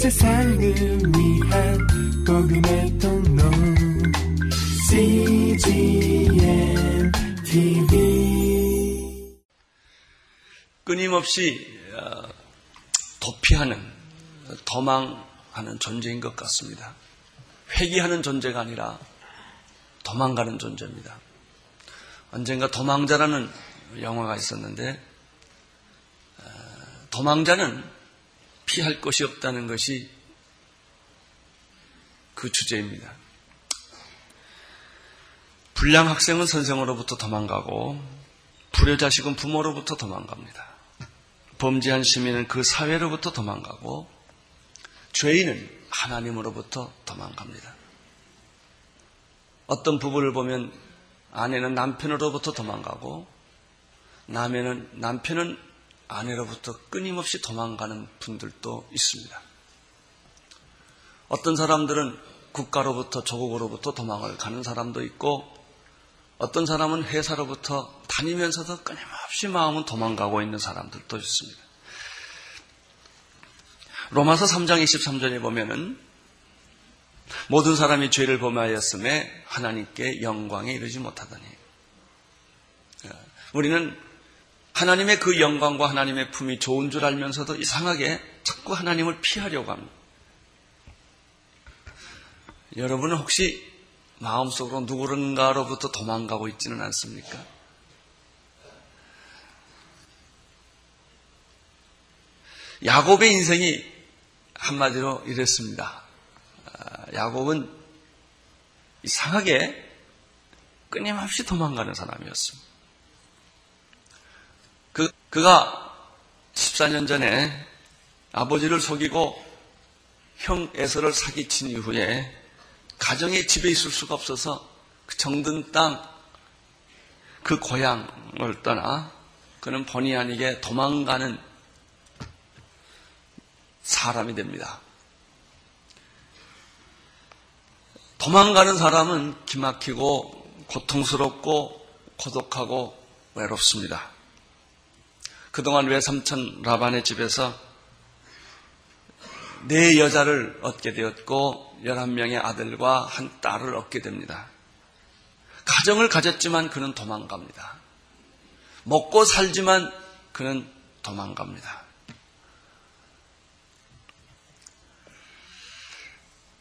세상을 위한 복음의 통로 CGM TV 끊임없이 어, 도피하는 도망하는 존재인 것 같습니다. 회귀하는 존재가 아니라 도망가는 존재입니다. 언젠가 도망자라는 영화가 있었는데 어, 도망자는 피할 것이 없다는 것이 그 주제입니다. 불량 학생은 선생으로부터 도망가고 불효 자식은 부모로부터 도망갑니다. 범죄한 시민은 그 사회로부터 도망가고 죄인은 하나님으로부터 도망갑니다. 어떤 부부를 보면 아내는 남편으로부터 도망가고 남에는 남편은 아내로부터 끊임없이 도망가는 분들도 있습니다. 어떤 사람들은 국가로부터 조국으로부터 도망을 가는 사람도 있고 어떤 사람은 회사로부터 다니면서도 끊임없이 마음은 도망가고 있는 사람들도 있습니다. 로마서 3장 23절에 보면은 모든 사람이 죄를 범하였음에 하나님께 영광에 이르지 못하더니 우리는 하나님의 그 영광과 하나님의 품이 좋은 줄 알면서도 이상하게 자꾸 하나님을 피하려고 합니다. 여러분은 혹시 마음속으로 누구른가로부터 도망가고 있지는 않습니까? 야곱의 인생이 한마디로 이랬습니다. 아, 야곱은 이상하게 끊임없이 도망가는 사람이었습니다. 그, 그가 14년 전에 아버지를 속이고 형 에서를 사기친 이후에 가정에 집에 있을 수가 없어서 그 정든 땅, 그 고향을 떠나 그는 본의 아니게 도망가는 사람이 됩니다. 도망가는 사람은 기막히고 고통스럽고 고독하고 외롭습니다. 그동안 외삼촌 라반의 집에서 네 여자를 얻게 되었고 11명의 아들과 한 딸을 얻게 됩니다. 가정을 가졌지만 그는 도망갑니다. 먹고 살지만 그는 도망갑니다.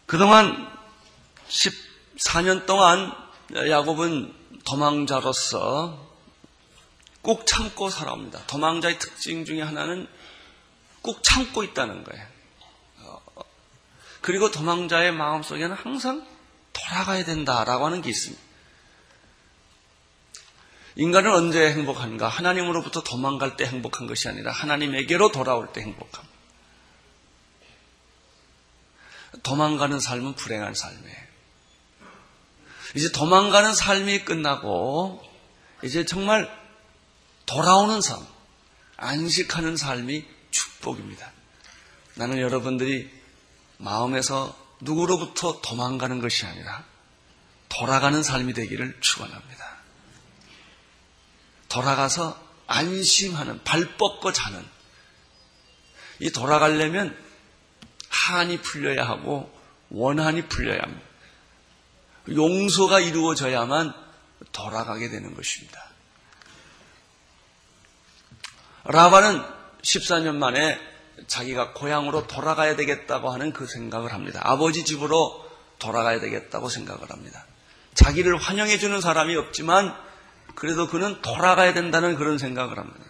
그동안 14년 동안 야곱은 도망자로서 꼭 참고 살아옵니다. 도망자의 특징 중에 하나는 꼭 참고 있다는 거예요. 그리고 도망자의 마음속에는 항상 돌아가야 된다라고 하는 게 있습니다. 인간은 언제 행복한가? 하나님으로부터 도망갈 때 행복한 것이 아니라 하나님에게로 돌아올 때 행복합니다. 도망가는 삶은 불행한 삶이에요. 이제 도망가는 삶이 끝나고 이제 정말 돌아오는 삶, 안식하는 삶이 축복입니다. 나는 여러분들이 마음에서 누구로부터 도망가는 것이 아니라 돌아가는 삶이 되기를 축원합니다. 돌아가서 안심하는 발 뻗고 자는 이 돌아가려면 한이 풀려야 하고 원한이 풀려야 합니다. 용서가 이루어져야만 돌아가게 되는 것입니다. 라반은 14년 만에 자기가 고향으로 돌아가야 되겠다고 하는 그 생각을 합니다. 아버지 집으로 돌아가야 되겠다고 생각을 합니다. 자기를 환영해주는 사람이 없지만 그래도 그는 돌아가야 된다는 그런 생각을 합니다.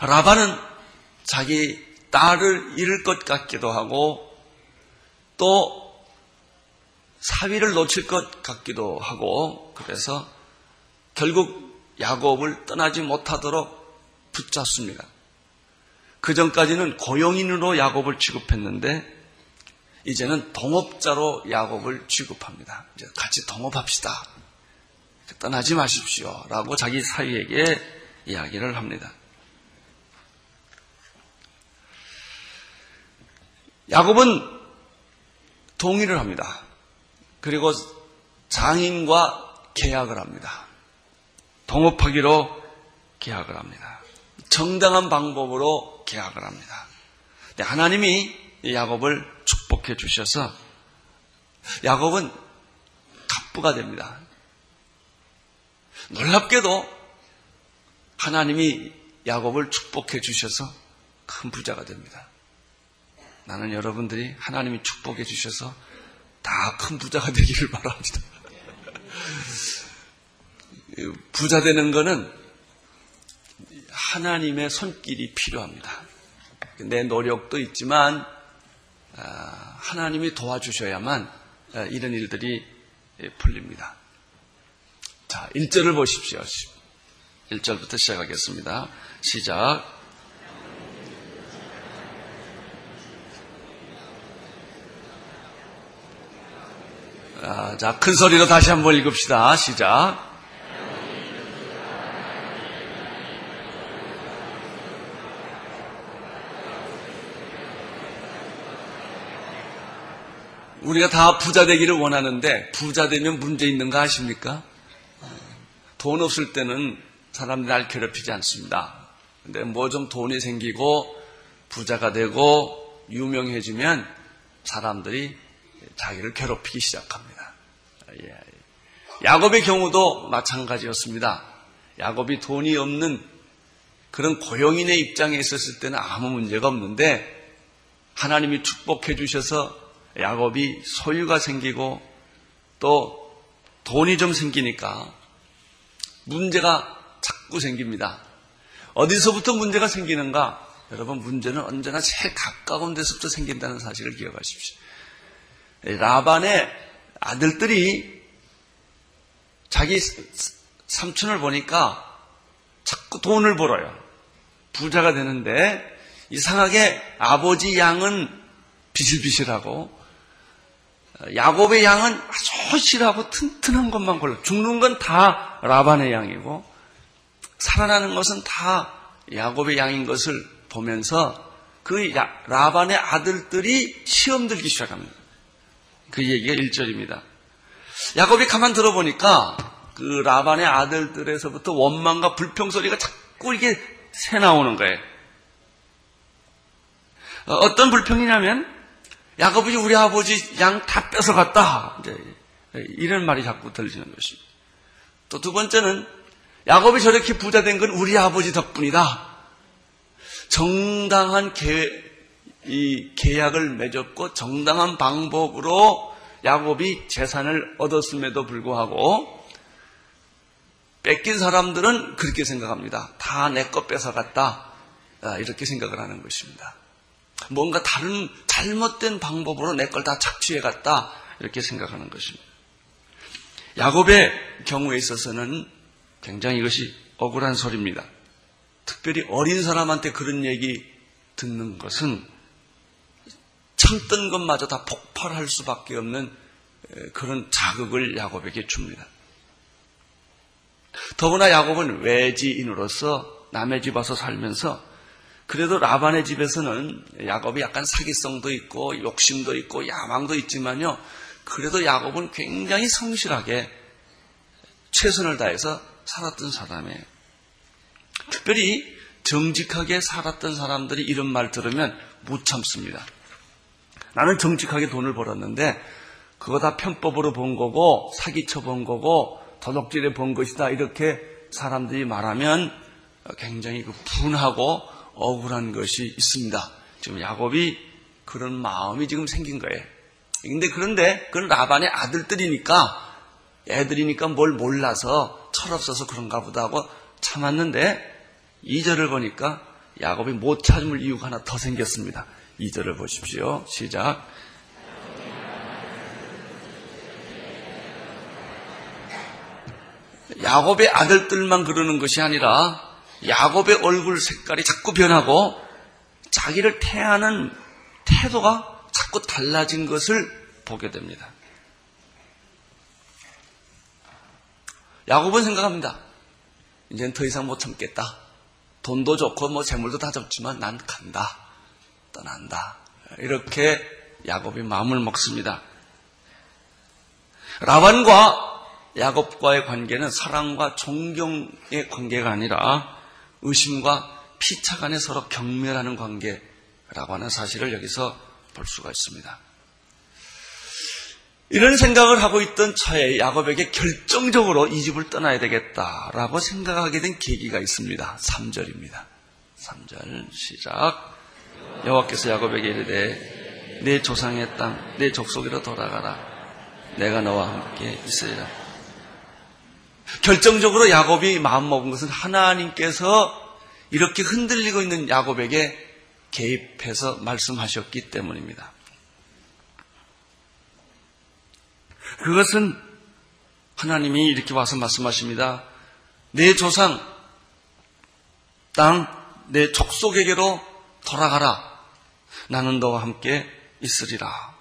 라반은 자기 딸을 잃을 것 같기도 하고 또 사위를 놓칠 것 같기도 하고 그래서 결국 야곱을 떠나지 못하도록 붙잡습니다. 그 전까지는 고용인으로 야곱을 취급했는데 이제는 동업자로 야곱을 취급합니다. 이제 같이 동업합시다. 떠나지 마십시오. 라고 자기 사위에게 이야기를 합니다. 야곱은 동의를 합니다. 그리고 장인과 계약을 합니다. 동업하기로 계약을 합니다. 정당한 방법으로 계약을 합니다. 하나님이 야곱을 축복해 주셔서 야곱은 갑부가 됩니다. 놀랍게도 하나님이 야곱을 축복해 주셔서 큰 부자가 됩니다. 나는 여러분들이 하나님이 축복해 주셔서 다 큰 부자가 되기를 바랍니다. 부자 되는 것은 하나님의 손길이 필요합니다. 내 노력도 있지만 아, 하나님이 도와주셔야만 아, 이런 일들이 풀립니다. 자, 1절을 보십시오. 1절부터 시작하겠습니다. 시작. 아, 자, 큰 소리로 다시 한번 읽읍시다. 시작. 우리가 다 부자 되기를 원하는데 부자 되면 문제 있는 거 아십니까? 돈 없을 때는 사람들이 날 괴롭히지 않습니다. 근데 뭐 좀 돈이 생기고 부자가 되고 유명해지면 사람들이 자기를 괴롭히기 시작합니다. 예, 예. 야곱의 경우도 마찬가지였습니다. 야곱이 돈이 없는 그런 고용인의 입장에 있었을 때는 아무 문제가 없는데 하나님이 축복해 주셔서 야곱이 소유가 생기고 또 돈이 좀 생기니까 문제가 자꾸 생깁니다. 어디서부터 문제가 생기는가? 여러분 문제는 언제나 제일 가까운 데서부터 생긴다는 사실을 기억하십시오. 라반의 아들들이 자기 삼촌을 보니까 자꾸 돈을 벌어요. 부자가 되는데 이상하게 아버지 양은 비실비실하고 야곱의 양은 아주 실하고 튼튼한 것만 골라. 죽는 건 다 라반의 양이고 살아나는 것은 다 야곱의 양인 것을 보면서 그 라반의 아들들이 시험 들기 시작합니다. 그 얘기가 1절입니다. 야곱이 가만 들어보니까 그 라반의 아들들에서부터 원망과 불평 소리가 자꾸 이게 새 나오는 거예요. 어, 어떤 불평이냐면 야곱이 우리 아버지 양 다 뺏어갔다. 이런 말이 자꾸 들리는 것입니다. 또 두 번째는 야곱이 저렇게 부자 된 건 우리 아버지 덕분이다. 정당한 계, 이 계약을 맺었고 정당한 방법으로 야곱이 재산을 얻었음에도 불구하고 뺏긴 사람들은 그렇게 생각합니다. 다 내 것 뺏어갔다. 아, 이렇게 생각을 하는 것입니다. 뭔가 다른 잘못된 방법으로 내 걸 다 착취해 갔다. 이렇게 생각하는 것입니다. 야곱의 경우에 있어서는 굉장히 이것이 억울한 소리입니다. 특별히 어린 사람한테 그런 얘기 듣는 것은 참던 것마저 다 폭발할 수밖에 없는 그런 자극을 야곱에게 줍니다. 더구나 야곱은 외지인으로서 남의 집 와서 살면서 그래도 라반의 집에서는 야곱이 약간 사기성도 있고 욕심도 있고 야망도 있지만요. 그래도 야곱은 굉장히 성실하게 최선을 다해서 살았던 사람이에요. 특별히 정직하게 살았던 사람들이 이런 말 들으면 못 참습니다. 나는 정직하게 돈을 벌었는데 그거 다 편법으로 번 거고 사기쳐 본 거고 도둑질해 본 것이다 이렇게 사람들이 말하면 굉장히 그 분하고 억울한 것이 있습니다. 지금 야곱이 그런 마음이 지금 생긴 거예요. 근데 그런데 그건 라반의 아들들이니까 애들이니까 뭘 몰라서 철없어서 그런가 보다 하고 참았는데 2절을 보니까 야곱이 못 찾을 이유가 하나 더 생겼습니다. 2절을 보십시오. 시작. 야곱의 아들들만 그러는 것이 아니라 야곱의 얼굴 색깔이 자꾸 변하고 자기를 태하는 태도가 자꾸 달라진 것을 보게 됩니다. 야곱은 생각합니다. 이제는 더 이상 못 참겠다. 돈도 좋고 뭐 재물도 다 좋지만 난 간다. 떠난다. 이렇게 야곱이 마음을 먹습니다. 라반과 야곱과의 관계는 사랑과 존경의 관계가 아니라 의심과 피차 간에 서로 경멸하는 관계에 라고 하는 사실을 여기서 볼 수가 있습니다. 이런 생각을 하고 있던 차에 야곱에게 결정적으로 이 집을 떠나야 되겠다라고 생각하게 된 계기가 있습니다. 3절입니다. 3절 시작. 여호와께서 야곱에게 이르되 내 조상의 땅, 내 족속으로 돌아가라. 내가 너와 함께 있으리라. 결정적으로 야곱이 마음먹은 것은 하나님께서 이렇게 흔들리고 있는 야곱에게 개입해서 말씀하셨기 때문입니다. 그것은 하나님이 이렇게 와서 말씀하십니다. 내 조상, 땅, 내 족속에게로 돌아가라. 나는 너와 함께 있으리라.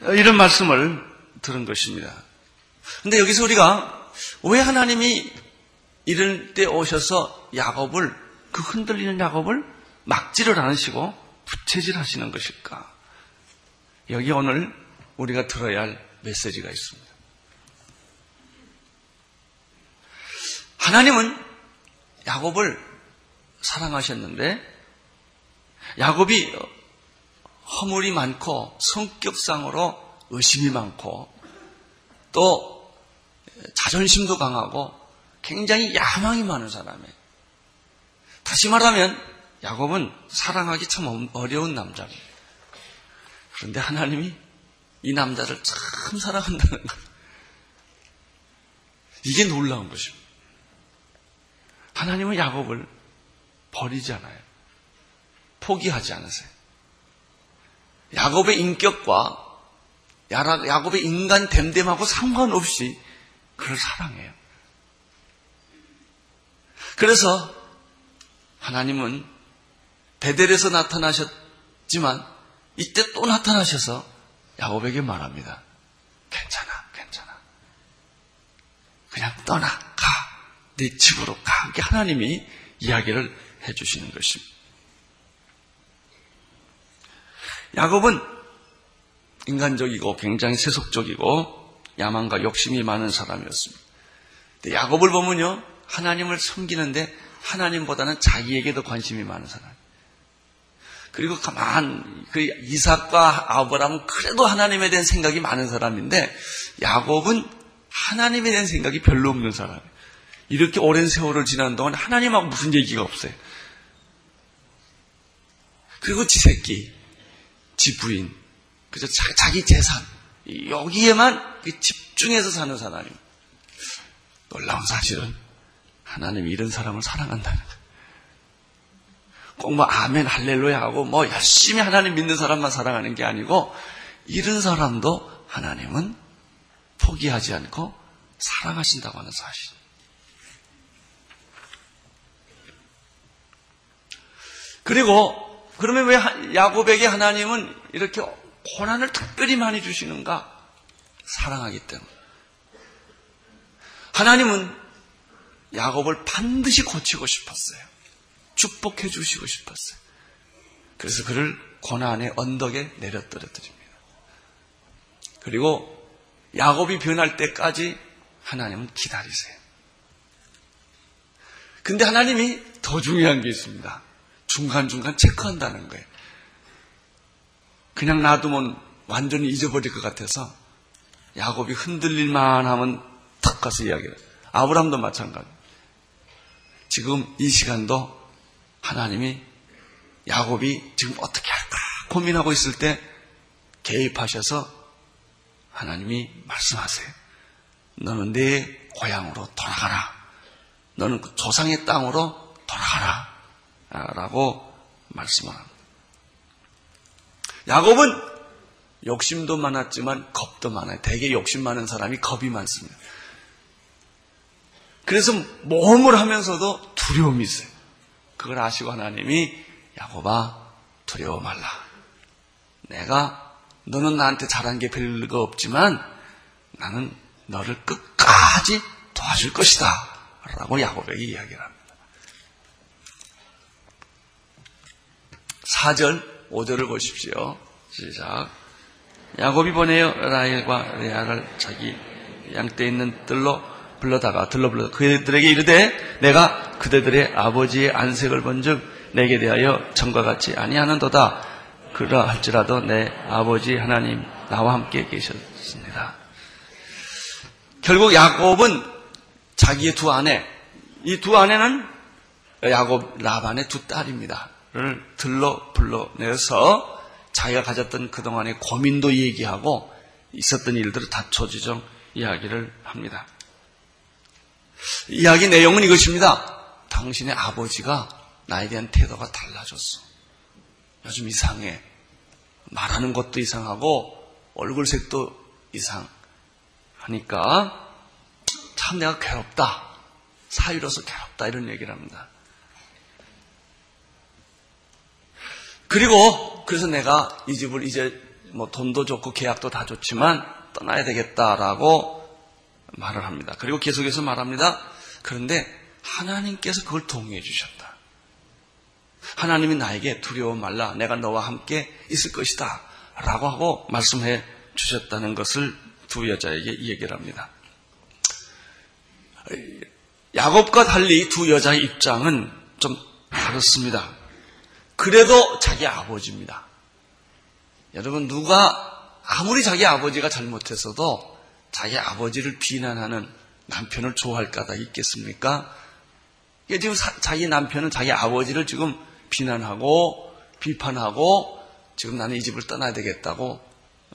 이런 말씀을 들은 것입니다. 근데 여기서 우리가 왜 하나님이 이럴 때 오셔서 야곱을, 그 흔들리는 야곱을 막지를 않으시고 부채질 하시는 것일까? 여기 오늘 우리가 들어야 할 메시지가 있습니다. 하나님은 야곱을 사랑하셨는데 야곱이 허물이 많고 성격상으로 의심이 많고 또 자존심도 강하고 굉장히 야망이 많은 사람이에요. 다시 말하면 야곱은 사랑하기 참 어려운 남자입니다. 그런데 하나님이 이 남자를 참 사랑한다는 것. 이게 놀라운 것입니다. 하나님은 야곱을 버리지 않아요. 포기하지 않으세요. 야곱의 인격과 야곱의 인간 됨됨하고 상관없이 그를 사랑해요. 그래서 하나님은 베델에서 나타나셨지만 이때 또 나타나셔서 야곱에게 말합니다. 괜찮아, 괜찮아. 그냥 떠나, 가. 네 집으로 가. 이렇게 하나님이 이야기를 해주시는 것입니다. 야곱은 인간적이고 굉장히 세속적이고 야망과 욕심이 많은 사람이었습니다. 야곱을 보면요, 하나님을 섬기는데 하나님보다는 자기에게 도 관심이 많은 사람. 그리고 가만 그 이삭과 아브라함은 그래도 하나님에 대한 생각이 많은 사람인데 야곱은 하나님에 대한 생각이 별로 없는 사람. 이렇게 오랜 세월을 지난 동안 하나님하고 무슨 얘기가 없어요. 그리고 지 새끼, 지 부인, 그저 자 기 재산 여기에만 그 집중해서 사는 사람이 놀라운 사실은 하나님이 이런 사람을 사랑한다는 거예요. 꼭뭐 아멘 할렐루야 하고 뭐 열심히 하나님 믿는 사람만 사랑하는 게 아니고 이런 사람도 하나님은 포기하지 않고 사랑하신다고 하는 사실. 그리고 그러면 왜 야곱에게 하나님은 이렇게 고난을 특별히 많이 주시는가? 사랑하기 때문에. 하나님은 야곱을 반드시 고치고 싶었어요. 축복해 주시고 싶었어요. 그래서 그를 고난의 언덕에 내려떨어뜨립니다. 그리고 야곱이 변할 때까지 하나님은 기다리세요. 근데 하나님이 더 중요한 게 있습니다. 중간중간 체크한다는 거예요. 그냥 놔두면 완전히 잊어버릴 것 같아서 야곱이 흔들릴만 하면 탁 가서 이야기를. 아브람도 마찬가지. 지금 이 시간도 하나님이 야곱이 지금 어떻게 할까 고민하고 있을 때 개입하셔서 하나님이 말씀하세요. 너는 내 고향으로 돌아가라. 너는 그 조상의 땅으로 돌아가라. 라고 말씀을 합니다. 야곱은 욕심도 많았지만 겁도 많아요. 되게 욕심 많은 사람이 겁이 많습니다. 그래서 모험을 하면서도 두려움이 있어요. 그걸 아시고 하나님이 야곱아 두려워 말라. 내가 너는 나한테 잘한 게 별거 없지만 나는 너를 끝까지 도와줄 것이다. 라고 야곱에게 이야기를 합니다. 4절, 5절을 보십시오. 시작. 야곱이 보내어 라헬과 레아를 자기 양떼 있는 뜰로 불러다가 들러 불러 그들에게 이르되 내가 그대들의 아버지의 안색을 본즉 내게 대하여 전과 같이 아니하는도다. 그러라 할지라도 내 아버지 하나님 나와 함께 계셨습니다. 결국 야곱은 자기의 두 아내, 이 두 아내는 야곱 라반의 두 딸입니다. 를 들러 불러내서 자기가 가졌던 그동안의 고민도 얘기하고 있었던 일들을 다 초지정 이야기를 합니다. 이야기 내용은 이것입니다. 당신의 아버지가 나에 대한 태도가 달라졌어. 요즘 이상해. 말하는 것도 이상하고 얼굴색도 이상하니까 참 내가 괴롭다. 사유로서 괴롭다 이런 얘기를 합니다. 그리고 그래서 내가 이 집을 이제 뭐 돈도 좋고 계약도 다 좋지만 떠나야 되겠다라고 말을 합니다. 그리고 계속해서 말합니다. 그런데 하나님께서 그걸 동의해 주셨다. 하나님이 나에게 두려워 말라. 내가 너와 함께 있을 것이다. 라고 하고 말씀해 주셨다는 것을 두 여자에게 얘기를 합니다. 야곱과 달리 두 여자의 입장은 좀 다릅니다. 그래도 자기 아버지입니다. 여러분, 누가 아무리 자기 아버지가 잘못했어도 자기 아버지를 비난하는 남편을 좋아할 까다 있겠습니까? 지금 자기 남편은 자기 아버지를 지금 비난하고 비판하고 지금 나는 이 집을 떠나야 되겠다고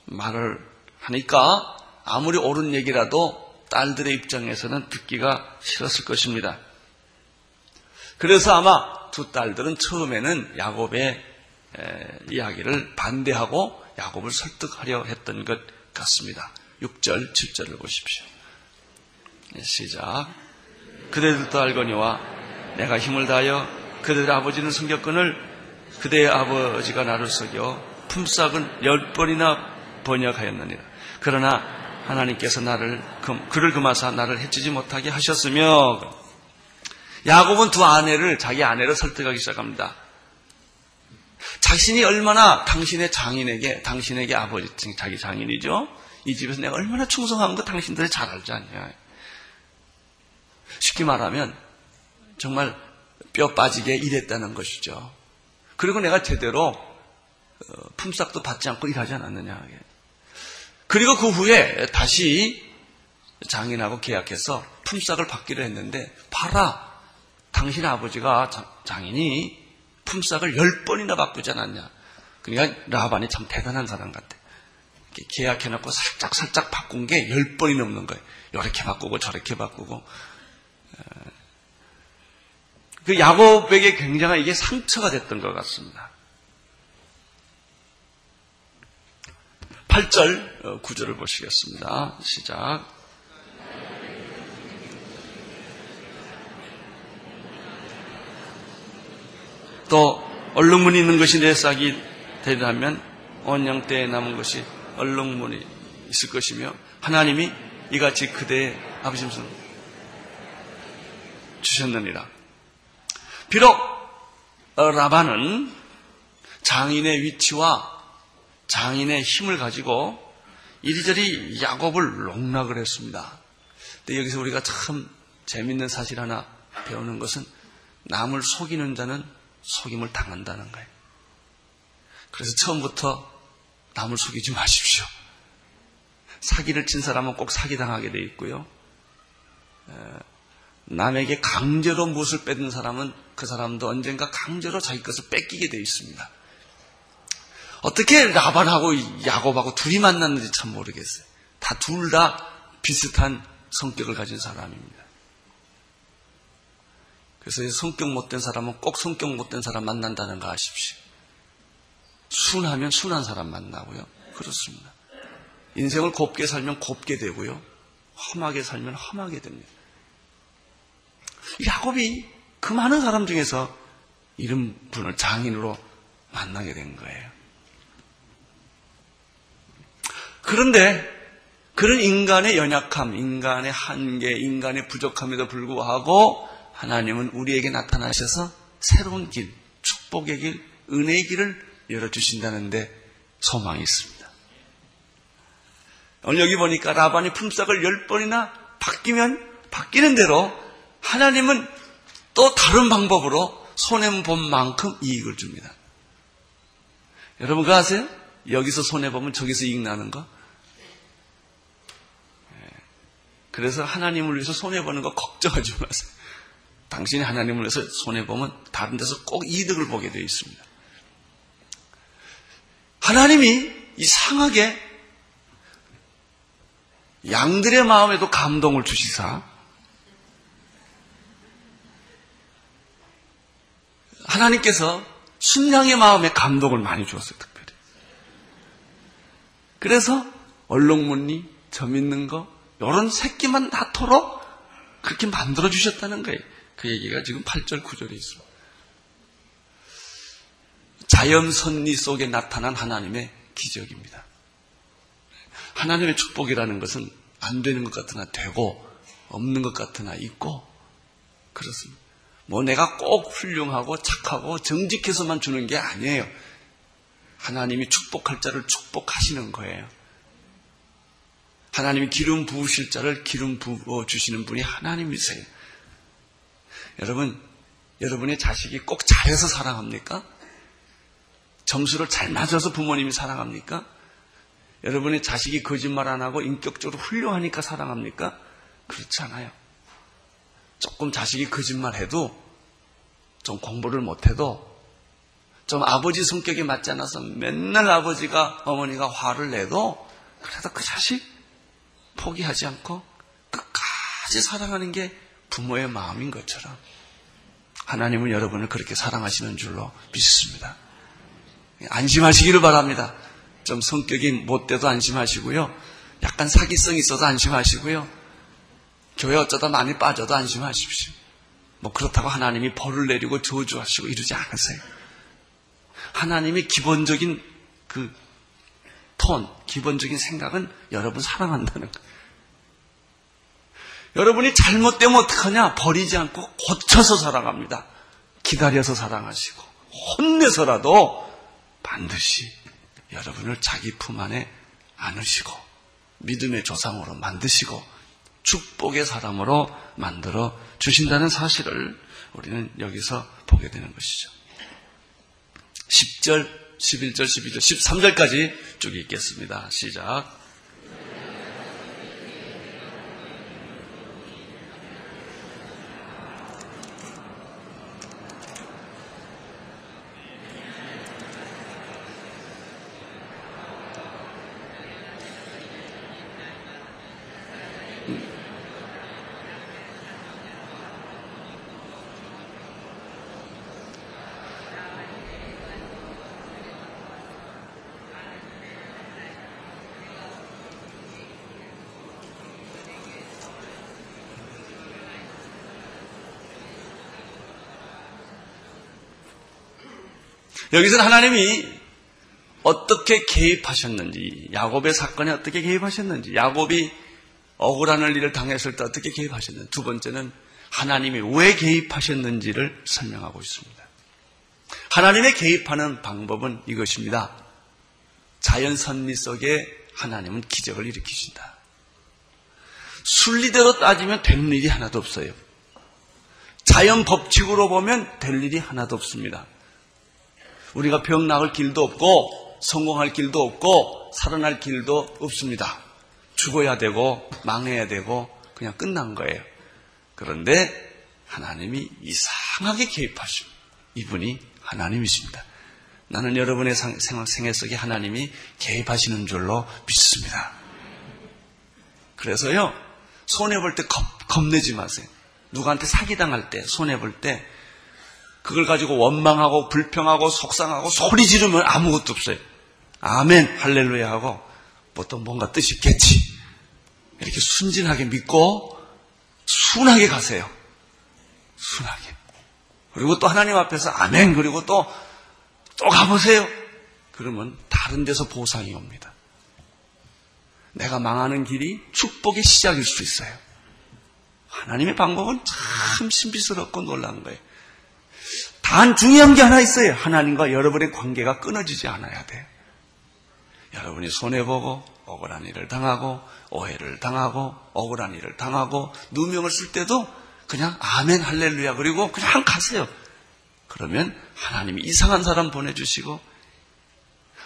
말을 하니까 아무리 옳은 얘기라도 딸들의 입장에서는 듣기가 싫었을 것입니다. 그래서 아마 두 딸들은 처음에는 야곱의 이야기를 반대하고 야곱을 설득하려 했던 것 같습니다. 6절, 7절을 보십시오. 네, 시작. 그대들도 알거니와 내가 힘을 다하여 그들의 아버지는 성격권을 그대의 아버지가 나를 속여 품삯은 열 번이나 번역하였느니라. 그러나 하나님께서 나를 그를 금하사 나를 해치지 못하게 하셨으며 야곱은 두 아내를 자기 아내를 설득하기 시작합니다. 자신이 얼마나 당신의 장인에게 당신에게 아버지 자기 장인이죠. 이 집에서 내가 얼마나 충성한 거 당신들이 잘 알지 않냐. 쉽게 말하면 정말 뼈 빠지게 일했다는 것이죠. 그리고 내가 제대로 어, 품삯도 받지 않고 일하지 않았느냐. 그리고 그 후에 다시 장인하고 계약해서 품삯을 받기로 했는데 봐라. 당신 아버지가 장인이 품삯을 열 번이나 바꾸지 않았냐. 그러니까 라반이 참 대단한 사람 같아. 계약해놓고 살짝 살짝 바꾼 게 열 번이 넘는 거예요. 이렇게 바꾸고 저렇게 바꾸고. 그 야곱에게 굉장한 이게 상처가 됐던 것 같습니다. 8절 9절을 어, 보시겠습니다. 시작. 또 얼룩무늬 있는 것이 내 싹이 되리라면 원양 때에 남은 것이 얼룩무늬 있을 것이며 하나님이 이같이 그대의 아버지 심 주셨느니라. 비록 라반은 장인의 위치와 장인의 힘을 가지고 이리저리 야곱을 농락을 했습니다. 근데 여기서 우리가 참 재밌는 사실 하나 배우는 것은 남을 속이는 자는 속임을 당한다는 거예요. 그래서 처음부터 남을 속이지 마십시오. 사기를 친 사람은 꼭 사기당하게 돼 있고요. 남에게 강제로 무엇을 뺏는 사람은 그 사람도 언젠가 강제로 자기 것을 뺏기게 돼 있습니다. 어떻게 라반하고 야곱하고 둘이 만났는지 참 모르겠어요. 다 둘 다 비슷한 성격을 가진 사람입니다. 그래서 성격 못된 사람은 꼭 성격 못된 사람 만난다는 거 아십시오. 순하면 순한 사람 만나고요. 그렇습니다. 인생을 곱게 살면 곱게 되고요. 험하게 살면 험하게 됩니다. 야곱이 그 많은 사람 중에서 이런 분을 장인으로 만나게 된 거예요. 그런데 그런 인간의 연약함, 인간의 한계, 인간의 부족함에도 불구하고 하나님은 우리에게 나타나셔서 새로운 길, 축복의 길, 은혜의 길을 열어주신다는데 소망이 있습니다. 오늘 여기 보니까 라반이 품삯을 열 번이나 바뀌면 바뀌는 대로 하나님은 또 다른 방법으로 손해본 만큼 이익을 줍니다. 여러분 그거 아세요? 여기서 손해보면 저기서 이익 나는 거? 예. 그래서 하나님을 위해서 손해보는 거 걱정하지 마세요. 당신이 하나님을 위해서 손해보면 다른 데서 꼭 이득을 보게 되어 있습니다. 하나님이 이상하게 양들의 마음에도 감동을 주시사 하나님께서 순양의 마음에 감동을 많이 주었어요, 특별히. 그래서 얼룩무늬, 점 있는 거, 이런 새끼만 낳도록 그렇게 만들어 주셨다는 거예요. 그 얘기가 지금 8절, 9절에 있습니다. 자연 선리 속에 나타난 하나님의 기적입니다. 하나님의 축복이라는 것은 안 되는 것 같으나 되고 없는 것 같으나 있고 그렇습니다. 뭐 내가 꼭 훌륭하고 착하고 정직해서만 주는 게 아니에요. 하나님이 축복할 자를 축복하시는 거예요. 하나님이 기름 부으실 자를 기름 부어 주시는 분이 하나님이세요. 여러분, 여러분의 자식이 꼭 잘해서 사랑합니까? 점수를 잘 맞아서 부모님이 사랑합니까? 여러분의 자식이 거짓말 안 하고 인격적으로 훌륭하니까 사랑합니까? 그렇지 않아요. 조금 자식이 거짓말 해도 좀 공부를 못해도 좀 아버지 성격에 맞지 않아서 맨날 아버지가 어머니가 화를 내도 그래도 그 자식 포기하지 않고 끝까지 사랑하는 게 부모의 마음인 것처럼 하나님은 여러분을 그렇게 사랑하시는 줄로 믿습니다. 안심하시기를 바랍니다. 좀 성격이 못돼도 안심하시고요. 약간 사기성 있어도 안심하시고요. 교회 어쩌다 많이 빠져도 안심하십시오. 뭐 그렇다고 하나님이 벌을 내리고 저주하시고 이러지 않으세요. 하나님의 기본적인 그 톤, 기본적인 생각은 여러분 사랑한다는 거예요. 여러분이 잘못되면 어떡하냐? 버리지 않고 고쳐서 사랑합니다. 기다려서 사랑하시고 혼내서라도 반드시 여러분을 자기 품 안에 안으시고 믿음의 조상으로 만드시고 축복의 사람으로 만들어 주신다는 사실을 우리는 여기서 보게 되는 것이죠. 10절, 11절, 12절, 13절까지 쭉 읽겠습니다. 시작. 여기서는 하나님이 어떻게 개입하셨는지, 야곱의 사건에 어떻게 개입하셨는지, 야곱이 억울한 일을 당했을 때 어떻게 개입하셨는지, 두 번째는 하나님이 왜 개입하셨는지를 설명하고 있습니다. 하나님의 개입하는 방법은 이것입니다. 자연 선리 속에 하나님은 기적을 일으키신다. 순리대로 따지면 되는 일이 하나도 없어요. 자연 법칙으로 보면 될 일이 하나도 없습니다. 우리가 병 나을 길도 없고 성공할 길도 없고 살아날 길도 없습니다. 죽어야 되고 망해야 되고 그냥 끝난 거예요. 그런데 하나님이 이상하게 개입하시고 이분이 하나님이십니다. 나는 여러분의 생활 생애 속에 하나님이 개입하시는 줄로 믿습니다. 그래서요 손해 볼 때 겁내지 마세요. 누구한테 사기당할 때 손해 볼때 그걸 가지고 원망하고 불평하고 속상하고 소리 지르면 아무것도 없어요. 아멘, 할렐루야 하고 보통 뭔가 뜻이 있겠지. 이렇게 순진하게 믿고 순하게 가세요. 순하게. 그리고 또 하나님 앞에서 아멘 그리고 또 또 가보세요. 그러면 다른 데서 보상이 옵니다. 내가 망하는 길이 축복의 시작일 수 있어요. 하나님의 방법은 참 신비스럽고 놀라운 거예요. 단 중요한 게 하나 있어요. 하나님과 여러분의 관계가 끊어지지 않아야 돼. 여러분이 손해보고 억울한 일을 당하고 오해를 당하고 억울한 일을 당하고 누명을 쓸 때도 그냥 아멘 할렐루야 그리고 그냥 가세요. 그러면 하나님이 이상한 사람 보내주시고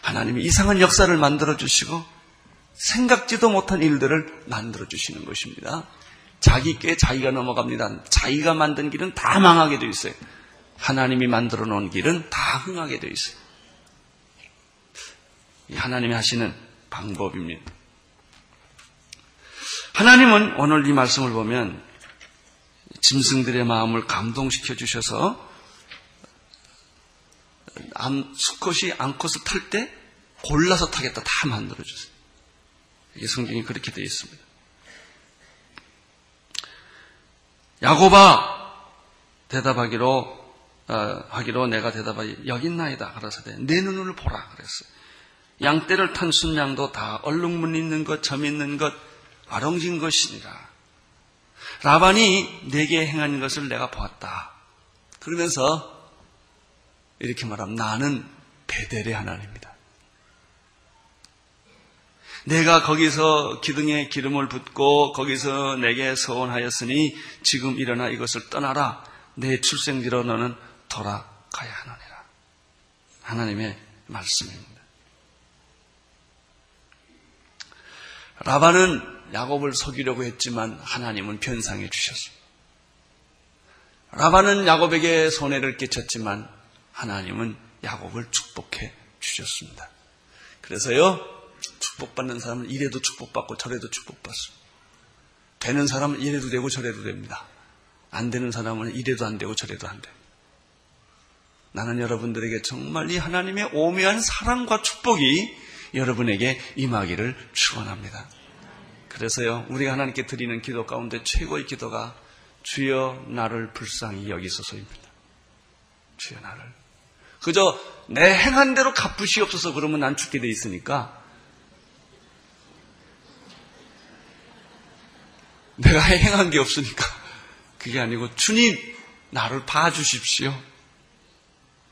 하나님이 이상한 역사를 만들어주시고 생각지도 못한 일들을 만들어주시는 것입니다. 자기 께 자기가 넘어갑니다. 자기가 만든 길은 다 망하게 되어 있어요. 하나님이 만들어 놓은 길은 다 흥하게 되어 있어요. 하나님이 하시는 방법입니다. 하나님은 오늘 이 말씀을 보면 짐승들의 마음을 감동시켜 주셔서 수컷이 암컷을 탈 때 골라서 타겠다 다 만들어 주세요. 이게 성경이 그렇게 되어 있습니다. 야고바 대답하기로 어, 하기로 내가 대답하기 여기 있나이다 그래서 내 눈을 보라 그랬어. 양떼를 탄 순양도 다 얼룩문 있는 것, 점 있는 것, 아롱진 것이니라. 라반이 내게 행한 것을 내가 보았다. 그러면서 이렇게 말하면 나는 베델의 하나님이다. 내가 거기서 기둥에 기름을 붓고 거기서 내게 서원하였으니 지금 일어나 이것을 떠나라. 내 출생지로 너는 돌아가야 하느니라. 하나님의 말씀입니다. 라반은 야곱을 속이려고 했지만 하나님은 변상해 주셨습니다. 라반은 야곱에게 손해를 끼쳤지만 하나님은 야곱을 축복해 주셨습니다. 그래서요, 축복받는 사람은 이래도 축복받고 저래도 축복받습니다. 되는 사람은 이래도 되고 저래도 됩니다. 안 되는 사람은 이래도 안 되고 저래도 안 됩니다. 나는 여러분들에게 정말 이 하나님의 오묘한 사랑과 축복이 여러분에게 임하기를 축원합니다. 그래서요, 우리가 하나님께 드리는 기도 가운데 최고의 기도가 주여 나를 불쌍히 여기소서입니다. 주여 나를. 그저 내 행한 대로 갚으시옵소서 그러면 난 죽게 돼 있으니까 내가 행한 게 없으니까 그게 아니고 주님 나를 봐주십시오.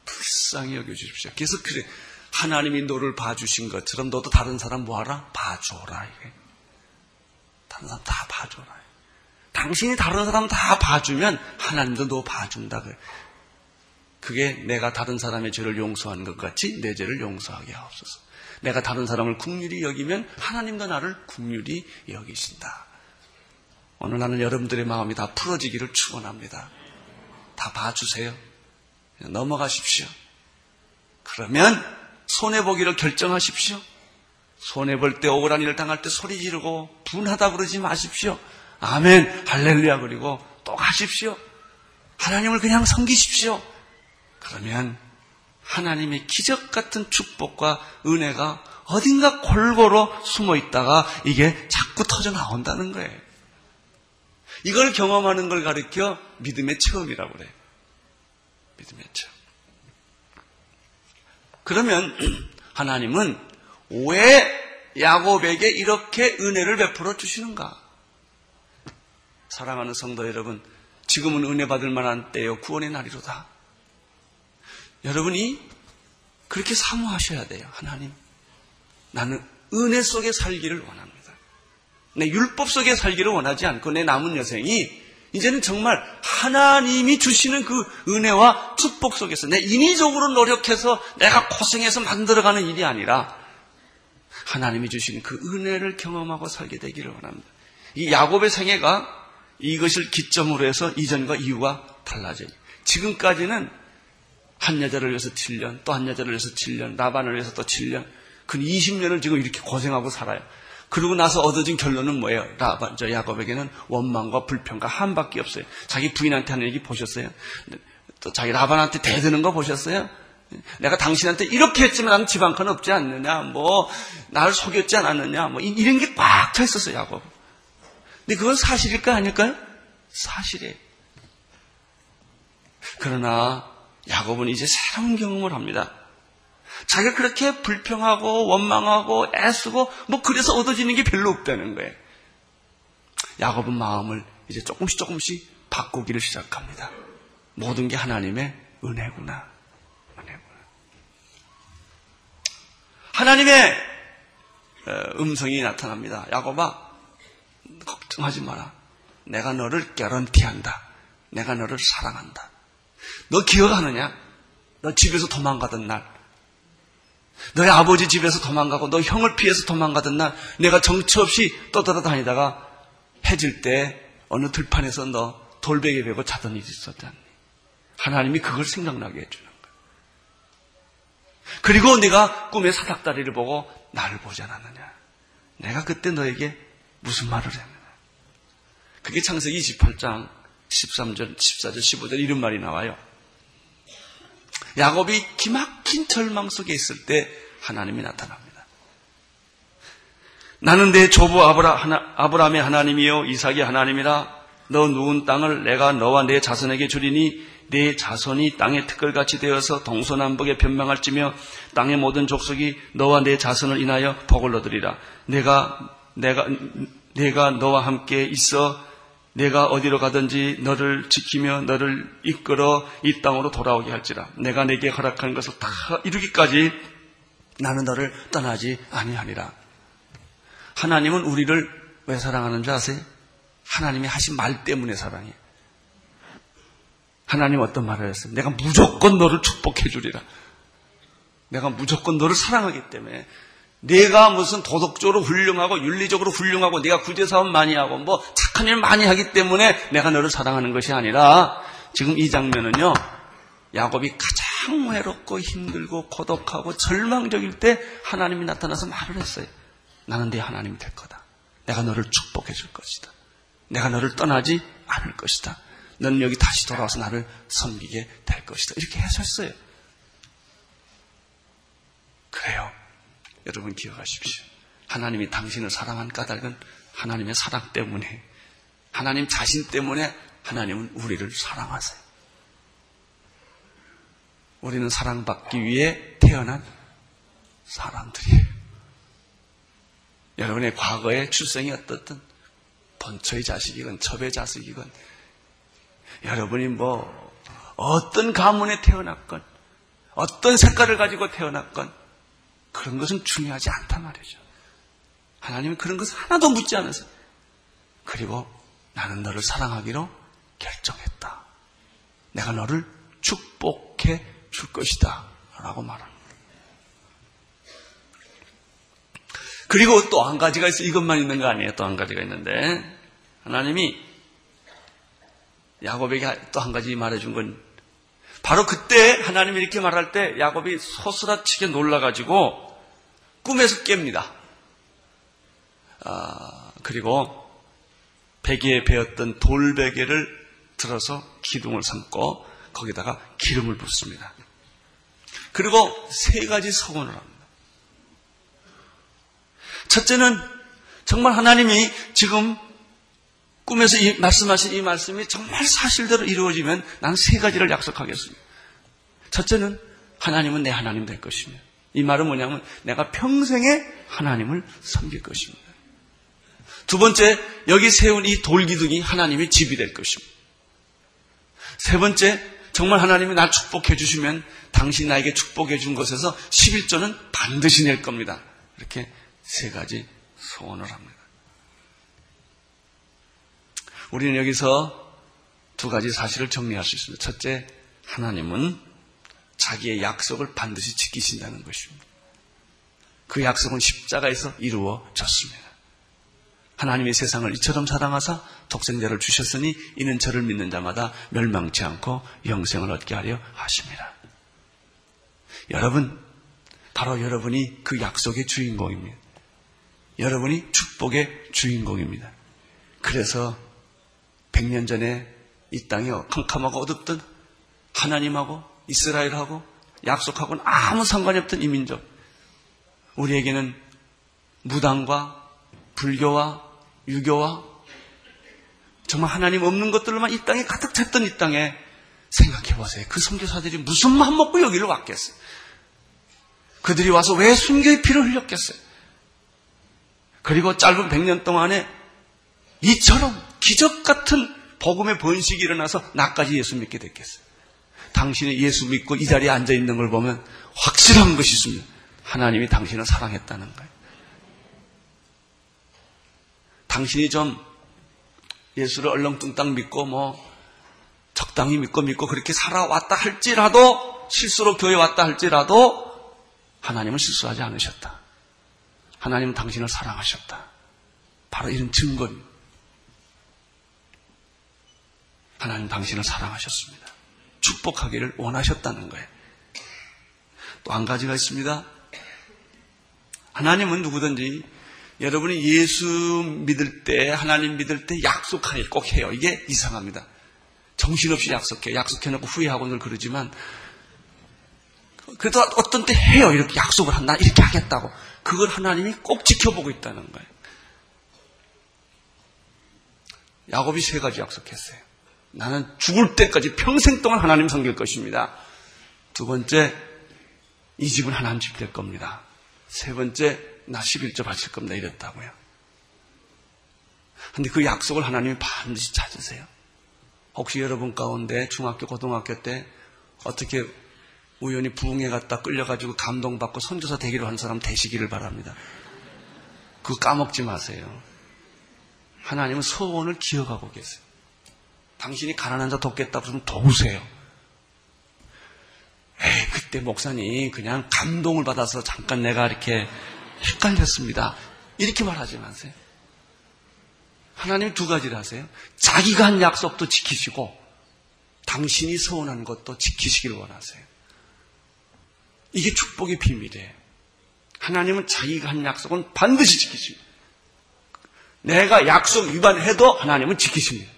불쌍히 여겨주십시오. 계속 그래. 하나님이 너를 봐주신 것처럼 너도 다른 사람 뭐하라? 봐줘라. 이게. 다른 사람 다 봐줘라. 당신이 다른 사람 다 봐주면 하나님도 너 봐준다. 그게 내가 다른 사람의 죄를 용서하는 것 같이 내 죄를 용서하게 하옵소서. 내가 다른 사람을 국률이 여기면 하나님도 나를 국률이 여기신다. 오늘 나는 여러분들의 마음이 다 풀어지기를 축원합니다. 다 봐주세요. 넘어가십시오. 그러면 손해보기를 결정하십시오. 손해볼 때 억울한 일을 당할 때 소리 지르고 분하다 그러지 마십시오. 아멘, 할렐루야 그리고 또 가십시오. 하나님을 그냥 섬기십시오. 그러면 하나님의 기적 같은 축복과 은혜가 어딘가 골고루 숨어 있다가 이게 자꾸 터져 나온다는 거예요. 이걸 경험하는 걸 가리켜 믿음의 체험이라고 그래요. 체험. 그러면 하나님은 왜 야곱에게 이렇게 은혜를 베풀어 주시는가? 사랑하는 성도 여러분, 지금은 은혜 받을 만한 때요, 구원의 날이로다. 여러분이 그렇게 사모하셔야 돼요, 하나님. 나는 은혜 속에 살기를 원합니다. 내 율법 속에 살기를 원하지 않고 내 남은 여생이 이제는 정말 하나님이 주시는 그 은혜와 축복 속에서 내 인위적으로 노력해서 내가 고생해서 만들어가는 일이 아니라 하나님이 주신 그 은혜를 경험하고 살게 되기를 원합니다. 이 야곱의 생애가 이것을 기점으로 해서 이전과 이후가 달라져요. 지금까지는 한 여자를 위해서 7년, 또 한 여자를 위해서 7년, 나반을 위해서 또 7년, 그 20년을 지금 이렇게 고생하고 살아요. 그러고 나서 얻어진 결론은 뭐예요? 라반, 저 야곱에게는 원망과 불평과 한밖에 없어요. 자기 부인한테 하는 얘기 보셨어요? 또 자기 라반한테 대드는 거 보셨어요? 내가 당신한테 이렇게 했지만 나는 집안 건 없지 않느냐, 뭐, 나를 속였지 않았느냐, 뭐, 이런 게 꽉 차 있었어요, 야곱. 근데 그건 사실일까, 아닐까요? 사실이에요. 그러나, 야곱은 이제 새로운 경험을 합니다. 자기가 그렇게 불평하고, 원망하고, 애쓰고, 뭐, 그래서 얻어지는 게 별로 없다는 거예요. 야곱은 마음을 이제 조금씩 조금씩 바꾸기를 시작합니다. 모든 게 하나님의 은혜구나. 하나님의 어, 음성이 나타납니다. 야곱아, 걱정하지 마라. 내가 너를 개런티한다. 내가 너를 사랑한다. 너 기억하느냐? 너 집에서 도망가던 날, 너희 아버지 집에서 도망가고 너 형을 피해서 도망가던 날 내가 정처 없이 떠돌아 다니다가 해질 때 어느 들판에서 너 돌베개 베고 자던 일이 있었지 않니? 하나님이 그걸 생각나게 해주는 거야. 그리고 네가 꿈의 사닥다리를 보고 나를 보지 않았느냐? 내가 그때 너에게 무슨 말을 했느냐? 그게 창세기 28장 13절, 14절, 15절 이런 말이 나와요. 야곱이 기막힌 절망 속에 있을 때 하나님이 나타납니다. 나는 내 조부 아브라, 하나, 아브라함의 하나님이요 이삭의 하나님이라 너 누운 땅을 내가 너와 내 자손에게 주리니 내 자손이 땅의 특걸같이 되어서 동서남북에 변명할지며 땅의 모든 족속이 너와 내 자손을 인하여 복을 얻으리라. 내가 내가 내가 너와 함께 있어 내가 어디로 가든지 너를 지키며 너를 이끌어 이 땅으로 돌아오게 할지라. 내가 내게 허락한 것을 다 이루기까지 나는 너를 떠나지 아니하리라. 하나님은 우리를 왜 사랑하는 줄 아세요? 하나님이 하신 말 때문에 사랑해. 하나님 어떤 말을 했어요? 내가 무조건 너를 축복해 주리라. 내가 무조건 너를 사랑하기 때문에 내가 무슨 도덕적으로 훌륭하고 윤리적으로 훌륭하고 내가 구제사업 많이 하고 뭐 착한 일 많이 하기 때문에 내가 너를 사랑하는 것이 아니라 지금 이 장면은요. 야곱이 가장 외롭고 힘들고 고독하고 절망적일 때 하나님이 나타나서 말을 했어요. 나는 네 하나님이 될 거다. 내가 너를 축복해 줄 것이다. 내가 너를 떠나지 않을 것이다. 너는 여기 다시 돌아와서 나를 섬기게 될 것이다. 이렇게 해서했어요. 그래요. 여러분 기억하십시오. 하나님이 당신을 사랑한 까닭은 하나님의 사랑 때문에, 하나님 자신 때문에 하나님은 우리를 사랑하세요. 우리는 사랑받기 위해 태어난 사람들이에요. 여러분의 과거의 출생이 어떻든 본처의 자식이건 첩의 자식이건 여러분이 뭐 어떤 가문에 태어났건 어떤 색깔을 가지고 태어났건 그런 것은 중요하지 않단 말이죠. 하나님은 그런 것을 하나도 묻지 않으세요. 그리고 나는 너를 사랑하기로 결정했다. 내가 너를 축복해 줄 것이다. 라고 말합니다. 그리고 또 한 가지가 있어. 이것만 있는 거 아니에요. 또 한 가지가 있는데. 하나님이 야곱에게 또 한 가지 말해준 건 바로 그때 하나님이 이렇게 말할 때 야곱이 소스라치게 놀라가지고 꿈에서 깹니다. 아, 그리고 베개에 베었던 돌베개를 들어서 기둥을 삼고 거기다가 기름을 붓습니다. 그리고 세 가지 서원을 합니다. 첫째는 정말 하나님이 지금 꿈에서 이 말씀하신 이 말씀이 정말 사실대로 이루어지면 나는 세 가지를 약속하겠습니다. 첫째는 하나님은 내 하나님 될 것이며 이 말은 뭐냐면 내가 평생에 하나님을 섬길 것입니다. 두 번째, 여기 세운 이 돌기둥이 하나님의 집이 될 것입니다. 세 번째, 정말 하나님이 날 축복해 주시면 당신 나에게 축복해 준 것에서 11조는 반드시 낼 겁니다. 이렇게 세 가지 소원을 합니다. 우리는 여기서 두 가지 사실을 정리할 수 있습니다. 첫째, 하나님은 자기의 약속을 반드시 지키신다는 것입니다. 그 약속은 십자가에서 이루어졌습니다. 하나님의 세상을 이처럼 사랑하사 독생자를 주셨으니 이는 저를 믿는 자마다 멸망치 않고 영생을 얻게 하려 하십니다. 여러분, 바로 여러분이 그 약속의 주인공입니다. 여러분이 축복의 주인공입니다. 그래서 100년 전에 이 땅에 캄캄하고 어둡던 하나님하고 이스라엘하고 약속하고는 아무 상관이 없던 이 민족. 우리에게는 무당과 불교와 유교와 정말 하나님 없는 것들로만 이 땅에 가득 찼던 이 땅에 생각해 보세요. 그 선교사들이 무슨 마음 먹고 여기를 왔겠어요? 그들이 와서 왜 순교의 피를 흘렸겠어요? 그리고 짧은 100년 동안에 이처럼 기적 같은 복음의 번식이 일어나서 나까지 예수 믿게 됐겠어요. 당신이 예수 믿고 이 자리에 앉아 있는 걸 보면 확실한 것이 있습니다. 하나님이 당신을 사랑했다는 거예요. 당신이 좀 예수를 얼렁뚱땅 믿고 뭐 적당히 믿고 믿고 그렇게 살아왔다 할지라도 실수로 교회 왔다 할지라도 하나님은 실수하지 않으셨다. 하나님은 당신을 사랑하셨다. 바로 이런 증거입니다. 하나님 당신을 사랑하셨습니다. 축복하기를 원하셨다는 거예요. 또 한 가지가 있습니다. 하나님은 누구든지 여러분이 예수 믿을 때, 하나님 믿을 때 약속하길 꼭 해요. 이게 이상합니다. 정신없이 약속해요. 약속해놓고 후회하고 늘 그러지만, 그래도 어떤 때 해요. 이렇게 약속을 한다. 이렇게 하겠다고. 그걸 하나님이 꼭 지켜보고 있다는 거예요. 야곱이 세 가지 약속했어요. 나는 죽을 때까지 평생 동안 하나님 섬길 것입니다. 두 번째, 이 집은 하나님 집 될 겁니다. 세 번째, 나 11조 바칠 겁니다. 이랬다고요. 근데 그 약속을 하나님이 반드시 찾으세요. 혹시 여러분 가운데 중학교, 고등학교 때 어떻게 우연히 부흥회 갔다 끌려가지고 감동받고 선교사 되기로 한 사람 되시기를 바랍니다. 그거 까먹지 마세요. 하나님은 소원을 기억하고 계세요. 당신이 가난한 자 돕겠다 그러면 도우세요. 에이, 그때 목사님 그냥 감동을 받아서 잠깐 내가 이렇게 헷갈렸습니다. 이렇게 말하지 마세요. 하나님 두 가지를 하세요. 자기가 한 약속도 지키시고 당신이 소원한 것도 지키시기를 원하세요. 이게 축복의 비밀이에요. 하나님은 자기가 한 약속은 반드시 지키십니다. 내가 약속 위반해도 하나님은 지키십니다.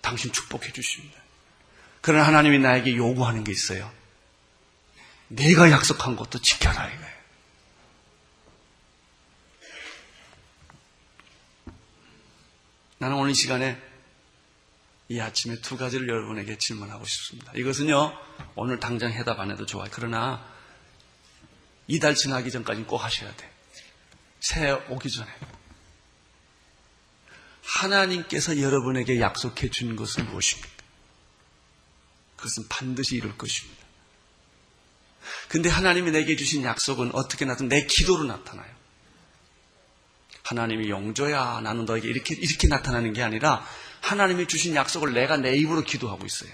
당신 축복해 주십니다. 그러나 하나님이 나에게 요구하는 게 있어요. 내가 약속한 것도 지켜라 이거예요. 나는 오늘 시간에 이 아침에 두 가지를 여러분에게 질문하고 싶습니다. 이것은요, 오늘 당장 해답 안 해도 좋아요. 그러나 이달 지나기 전까지는 꼭 하셔야 돼. 새해 오기 전에. 하나님께서 여러분에게 약속해 준 것은 무엇입니까? 그것은 반드시 이룰 것입니다. 근데 하나님이 내게 주신 약속은 어떻게 나타나? 내 기도로 나타나요. 하나님이 용조야 나는 너에게 이렇게 이렇게 나타나는 게 아니라 하나님이 주신 약속을 내가 내 입으로 기도하고 있어요.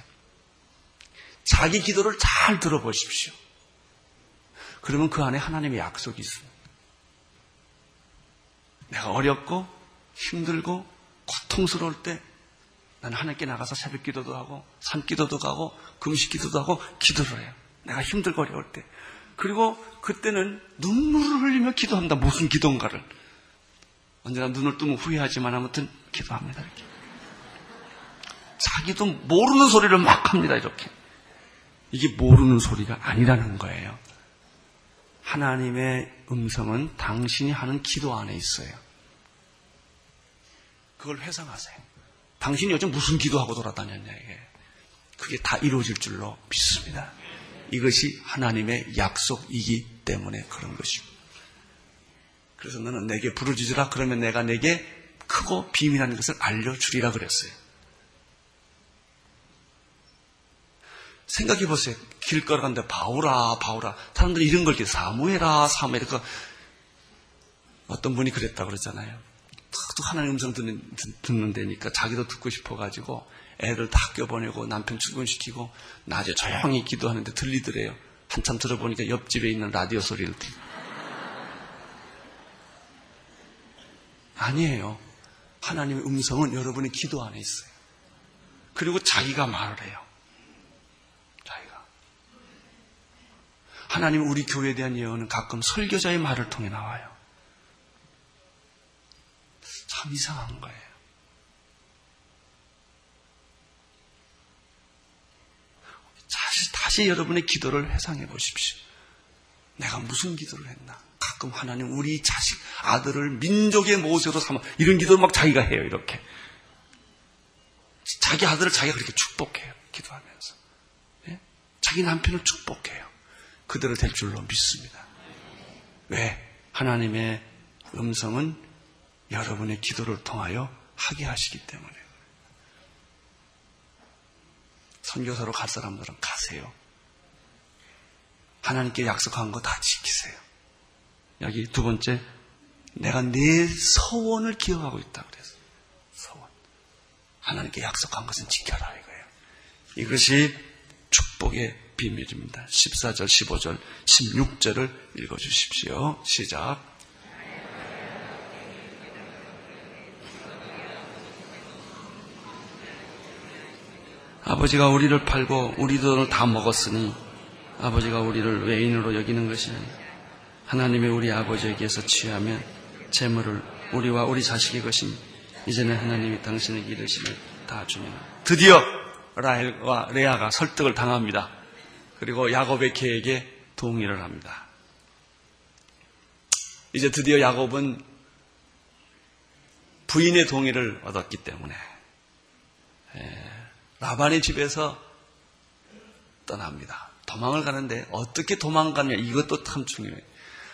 자기 기도를 잘 들어보십시오. 그러면 그 안에 하나님의 약속이 있습니다. 내가 어렵고 힘들고 고통스러울 때 나는 하나님께 나가서 새벽 기도도 하고 산 기도도 가고 금식 기도도 하고 기도를 해요. 내가 힘들고 어려울 때. 그리고 그때는 눈물을 흘리며 기도합니다. 무슨 기도인가를. 언제나 눈을 뜨면 후회하지만 아무튼 기도합니다. 이렇게. 자기도 모르는 소리를 막 합니다. 이렇게. 이게 모르는 소리가 아니라는 거예요. 하나님의 음성은 당신이 하는 기도 안에 있어요. 그걸 회상하세요. 당신이 요즘 무슨 기도하고 돌아다녔냐, 이게. 그게 다 이루어질 줄로 믿습니다. 이것이 하나님의 약속이기 때문에 그런 것입니다. 그래서 너는 내게 부르짖으라 그러면 내가 내게 크고 비밀한 것을 알려주리라 그랬어요. 생각해 보세요. 길 걸어가는데 바오라 바오라 사람들이 이런 걸 사무해라 사무해라 그 어떤 분이 그랬다 그러잖아요. 또 하나님 음성 듣는, 듣는 데니까 자기도 듣고 싶어가지고 애들 다 학교 보내고 남편 출근시키고 낮에 조용히 기도하는데 들리더래요. 한참 들어보니까 옆집에 있는 라디오 소리를 듣 아니에요. 하나님의 음성은 여러분의 기도 안에 있어요. 그리고 자기가 말을 해요. 자기가. 하나님 우리 교회에 대한 예언은 가끔 설교자의 말을 통해 나와요. 참 이상한 거예요. 다시, 다시 여러분의 기도를 회상해 보십시오. 내가 무슨 기도를 했나? 가끔 하나님 우리 자식, 아들을 민족의 모세로 삼아. 이런 기도를 막 자기가 해요, 이렇게. 자기 아들을 자기가 그렇게 축복해요, 기도하면서. 예? 자기 남편을 축복해요. 그대로 될 줄로 믿습니다. 왜? 하나님의 음성은 여러분의 기도를 통하여 하게 하시기 때문에. 선교사로 갈 사람들은 가세요. 하나님께 약속한 거 다 지키세요. 여기 두 번째, 내가 내 서원을 기억하고 있다 그래서 서원. 하나님께 약속한 것은 지켜라 이거예요. 이것이 축복의 비밀입니다. 14절, 15절, 16절을 읽어주십시오. 시작. 아버지가 우리를 팔고 우리 돈을 다 먹었으니 아버지가 우리를 외인으로 여기는 것이 아니라 하나님이 우리 아버지에게서 취하면 재물을 우리와 우리 자식의 것입니다. 이제는 하나님이 당신에게 이르시면 다 주면 드디어 라헬과 레아가 설득을 당합니다. 그리고 야곱의 계획에 동의를 합니다. 이제 드디어 야곱은 부인의 동의를 얻었기 때문에 라반의 집에서 떠납니다. 도망을 가는데 어떻게 도망가냐 이것도 참 중요해요.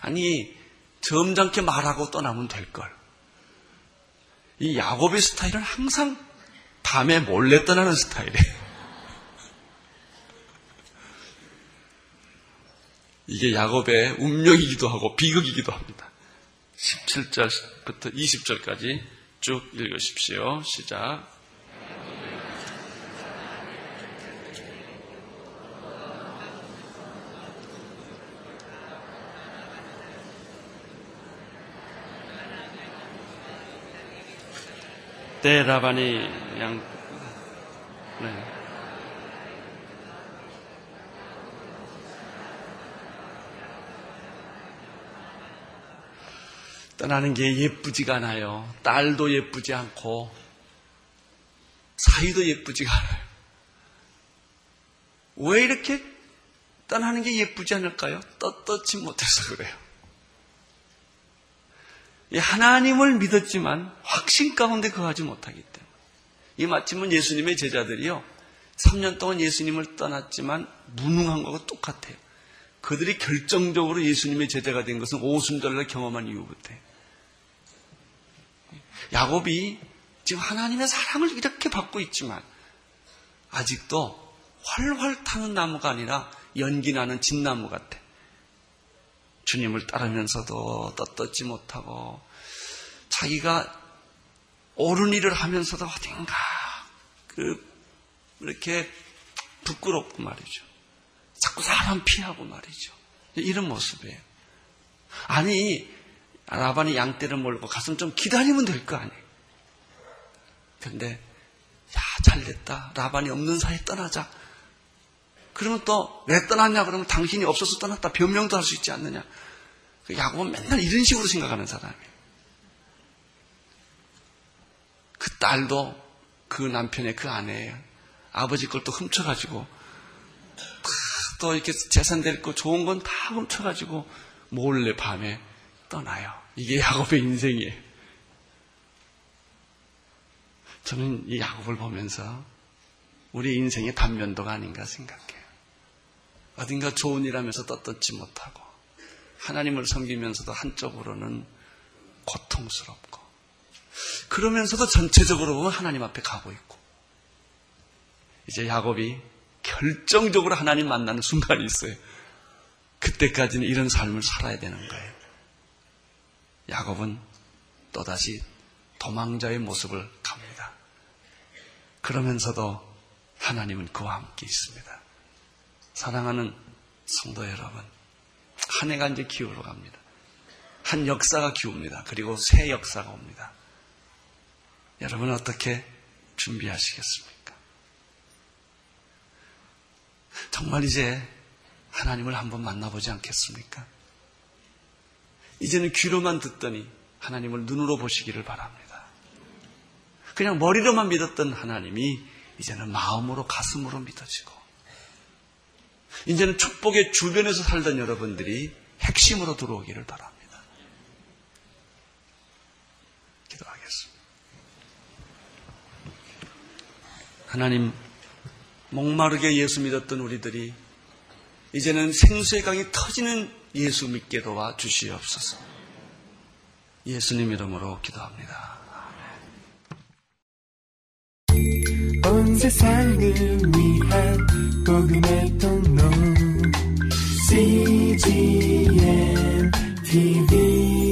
아니 점잖게 말하고 떠나면 될 걸. 이 야곱의 스타일은 항상 밤에 몰래 떠나는 스타일이에요. 이게 야곱의 운명이기도 하고 비극이기도 합니다. 17절부터 20절까지 쭉 읽으십시오. 시작. 때 라반이 양 네. 떠나는 게 예쁘지가 않아요. 딸도 예쁘지 않고 사이도 예쁘지가 않아요. 왜 이렇게 떠나는 게 예쁘지 않을까요? 떳떳지 못해서 그래요. 하나님을 믿었지만 확신 가운데 거하지 못하기 때문에. 이 마침은 예수님의 제자들이요. 3년 동안 예수님을 떠났지만 무능한 것과 똑같아요. 그들이 결정적으로 예수님의 제자가 된 것은 오순절날 경험한 이후부터예요. 야곱이 지금 하나님의 사랑을 이렇게 받고 있지만 아직도 활활 타는 나무가 아니라 연기 나는 진나무 같아. 주님을 따르면서도 떳떳지 못하고 자기가 옳은 일을 하면서도 어딘가 그 이렇게 부끄럽고 말이죠. 자꾸 사람 피하고 말이죠. 이런 모습이에요. 아니 라반이 양떼를 몰고 가서 좀 기다리면 될 거 아니에요. 근데 야 잘됐다. 라반이 없는 사이에 떠나자. 그러면 또 왜 떠났냐 그러면 당신이 없어서 떠났다 변명도 할 수 있지 않느냐. 그 야곱은 맨날 이런 식으로 생각하는 사람이에요. 그 딸도 그 남편의 그 아내예요. 아버지 걸 또 훔쳐가지고 또 이렇게 재산 될 거 좋은 건 다 훔쳐가지고 몰래 밤에 떠나요. 이게 야곱의 인생이에요. 저는 이 야곱을 보면서 우리 인생의 단면도가 아닌가 생각해요. 어딘가 좋은 일 하면서 떳떳지 못하고 하나님을 섬기면서도 한쪽으로는 고통스럽고 그러면서도 전체적으로 보면 하나님 앞에 가고 있고 이제 야곱이 결정적으로 하나님 만나는 순간이 있어요. 그때까지는 이런 삶을 살아야 되는 거예요. 야곱은 또다시 도망자의 모습을 갑니다. 그러면서도 하나님은 그와 함께 있습니다. 사랑하는 성도 여러분, 한 해가 이제 기울어 갑니다. 한 역사가 기웁니다. 그리고 새 역사가 옵니다. 여러분 어떻게 준비하시겠습니까? 정말 이제 하나님을 한번 만나보지 않겠습니까? 이제는 귀로만 듣더니 하나님을 눈으로 보시기를 바랍니다. 그냥 머리로만 믿었던 하나님이 이제는 마음으로 가슴으로 믿어지고 이제는 축복의 주변에서 살던 여러분들이 핵심으로 들어오기를 바랍니다. 기도하겠습니다. 하나님, 목마르게 예수 믿었던 우리들이 이제는 생수의 강이 터지는 예수 믿게 도와 주시옵소서. 예수님 이름으로 기도합니다. 온세 복음의 통로 CGM TV